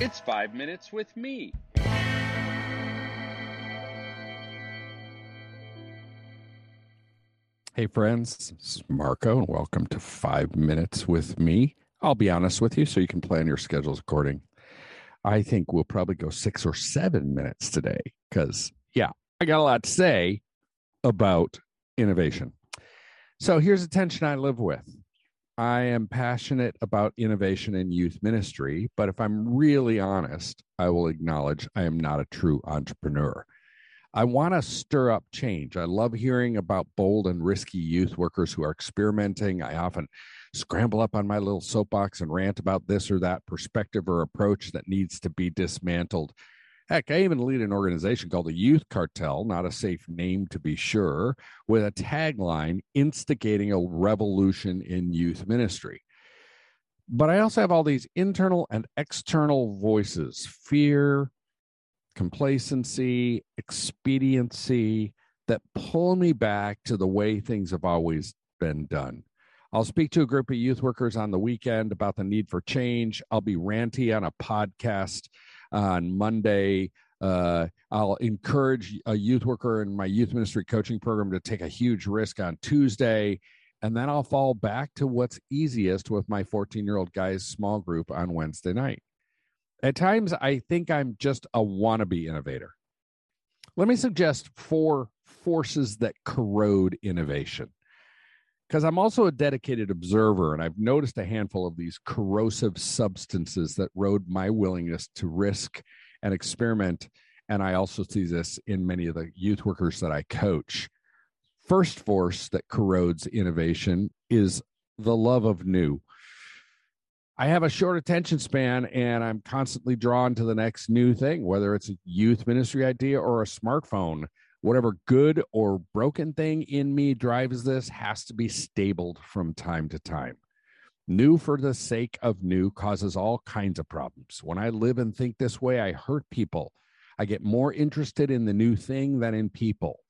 It's five minutes with me. Hey, friends, this is Marko, and welcome to Five Minutes with Me. I'll be honest with you so you can plan your schedules according. I think we'll probably go six or seven minutes today because, yeah, I got a lot to say about innovation. So here's a tension I live with. I am passionate about innovation in youth ministry, but if I'm really honest, I will acknowledge I am not a true entrepreneur. I want to stir up change. I love hearing about bold and risky youth workers who are experimenting. I often scramble up on my little soapbox and rant about this or that perspective or approach that needs to be dismantled. Heck, I even lead an organization called the Youth Cartel, not a safe name to be sure, with a tagline instigating a revolution in youth ministry. But I also have all these internal and external voices fear, complacency, expediency that pull me back to the way things have always been done. I'll speak to a group of youth workers on the weekend about the need for change. I'll be ranty on a podcast on Monday. Uh, I'll encourage a youth worker in my youth ministry coaching program to take a huge risk on Tuesday. And then I'll fall back to what's easiest with my 14 year old guys small group on Wednesday night. At times, I think I'm just a wannabe innovator. Let me suggest four forces that corrode innovation because I'm also a dedicated observer and I've noticed a handful of these corrosive substances that erode my willingness to risk and experiment. And I also see this in many of the youth workers that I coach. First force that corrodes innovation is the love of new. I have a short attention span and I'm constantly drawn to the next new thing, whether it's a youth ministry idea or a smartphone whatever good or broken thing in me drives this has to be stabled from time to time. New for the sake of new causes all kinds of problems. When I live and think this way, I hurt people. I get more interested in the new thing than in people.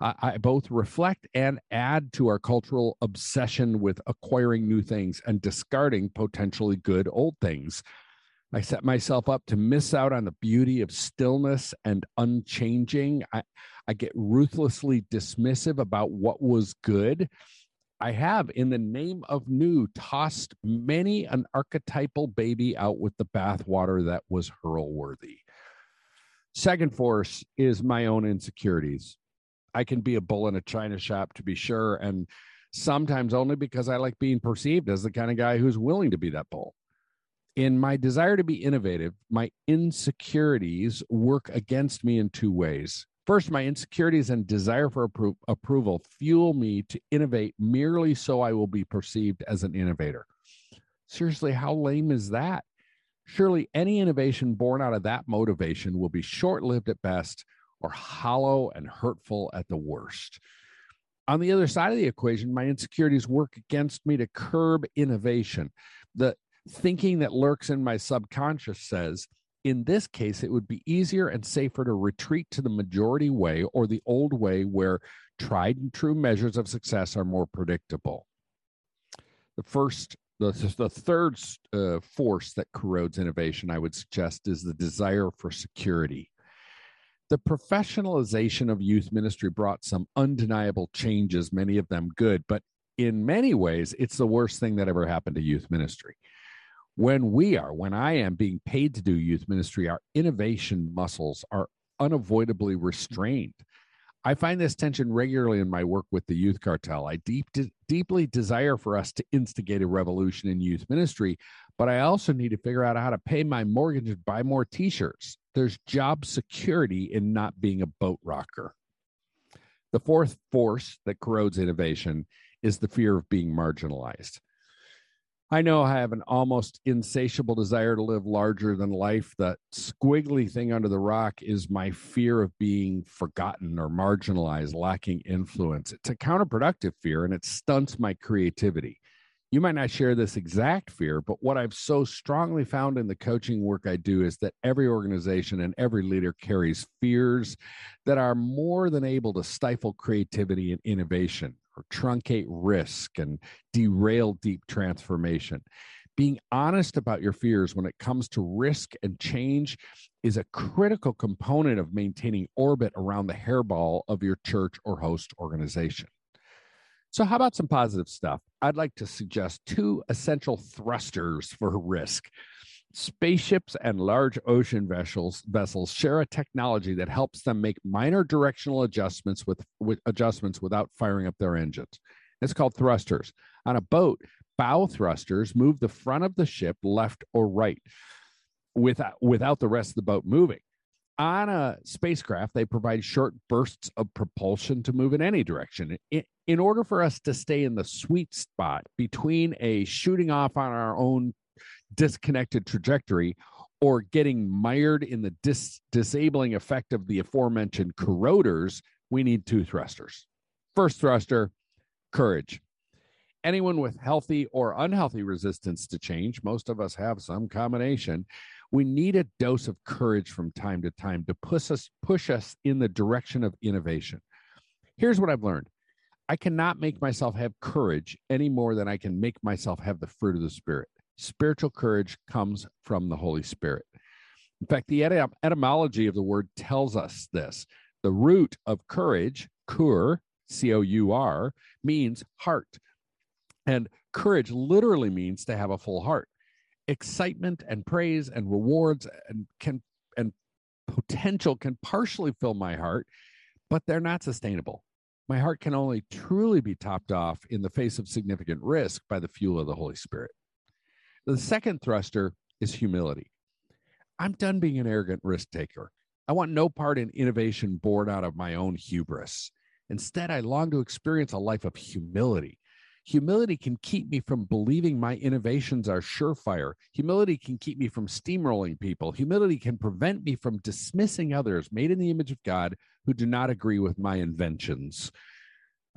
I, I both reflect and add to our cultural obsession with acquiring new things and discarding potentially good old things. I set myself up to miss out on the beauty of stillness and unchanging. I, I get ruthlessly dismissive about what was good. I have, in the name of new, tossed many an archetypal baby out with the bathwater that was hurl worthy. Second force is my own insecurities. I can be a bull in a china shop, to be sure, and sometimes only because I like being perceived as the kind of guy who's willing to be that bull. In my desire to be innovative, my insecurities work against me in two ways. First, my insecurities and desire for appro- approval fuel me to innovate merely so I will be perceived as an innovator. Seriously, how lame is that? Surely any innovation born out of that motivation will be short lived at best or hollow and hurtful at the worst. On the other side of the equation, my insecurities work against me to curb innovation. The thinking that lurks in my subconscious says, in this case, it would be easier and safer to retreat to the majority way or the old way where tried and true measures of success are more predictable. The first, the, the third uh, force that corrodes innovation, I would suggest, is the desire for security. The professionalization of youth ministry brought some undeniable changes, many of them good, but in many ways, it's the worst thing that ever happened to youth ministry when we are, when I am being paid to do youth ministry, our innovation muscles are unavoidably restrained. I find this tension regularly in my work with the youth cartel. I deep, deeply desire for us to instigate a revolution in youth ministry, but I also need to figure out how to pay my mortgage and buy more t shirts. There's job security in not being a boat rocker. The fourth force that corrodes innovation is the fear of being marginalized. I know I have an almost insatiable desire to live larger than life. The squiggly thing under the rock is my fear of being forgotten or marginalized, lacking influence. It's a counterproductive fear and it stunts my creativity. You might not share this exact fear, but what I've so strongly found in the coaching work I do is that every organization and every leader carries fears that are more than able to stifle creativity and innovation or truncate risk and derail deep transformation. Being honest about your fears when it comes to risk and change is a critical component of maintaining orbit around the hairball of your church or host organization. So, how about some positive stuff? I'd like to suggest two essential thrusters for risk. Spaceships and large ocean vessels vessels share a technology that helps them make minor directional adjustments with, with adjustments without firing up their engines. It's called thrusters. On a boat, bow thrusters move the front of the ship left or right without without the rest of the boat moving. On a spacecraft, they provide short bursts of propulsion to move in any direction. In, in order for us to stay in the sweet spot between a shooting off on our own disconnected trajectory or getting mired in the dis- disabling effect of the aforementioned corroders, we need two thrusters. First thruster, courage. Anyone with healthy or unhealthy resistance to change, most of us have some combination, we need a dose of courage from time to time to push us push us in the direction of innovation. Here's what I've learned. I cannot make myself have courage any more than I can make myself have the fruit of the spirit. Spiritual courage comes from the Holy Spirit. In fact, the etymology of the word tells us this. The root of courage, cur, C O U R, means heart. And courage literally means to have a full heart. Excitement and praise and rewards and can and potential can partially fill my heart, but they're not sustainable. My heart can only truly be topped off in the face of significant risk by the fuel of the Holy Spirit. The second thruster is humility. I'm done being an arrogant risk taker. I want no part in innovation born out of my own hubris. Instead, I long to experience a life of humility. Humility can keep me from believing my innovations are surefire. Humility can keep me from steamrolling people. Humility can prevent me from dismissing others made in the image of God who do not agree with my inventions.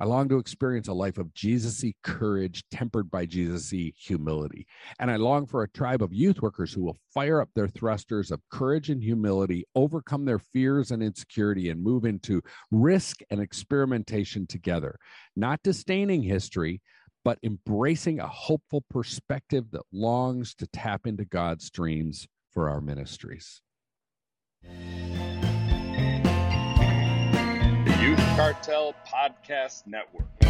I long to experience a life of Jesusy courage tempered by Jesusy humility. And I long for a tribe of youth workers who will fire up their thrusters of courage and humility, overcome their fears and insecurity, and move into risk and experimentation together, not disdaining history, but embracing a hopeful perspective that longs to tap into God's dreams for our ministries. Cartel Podcast Network.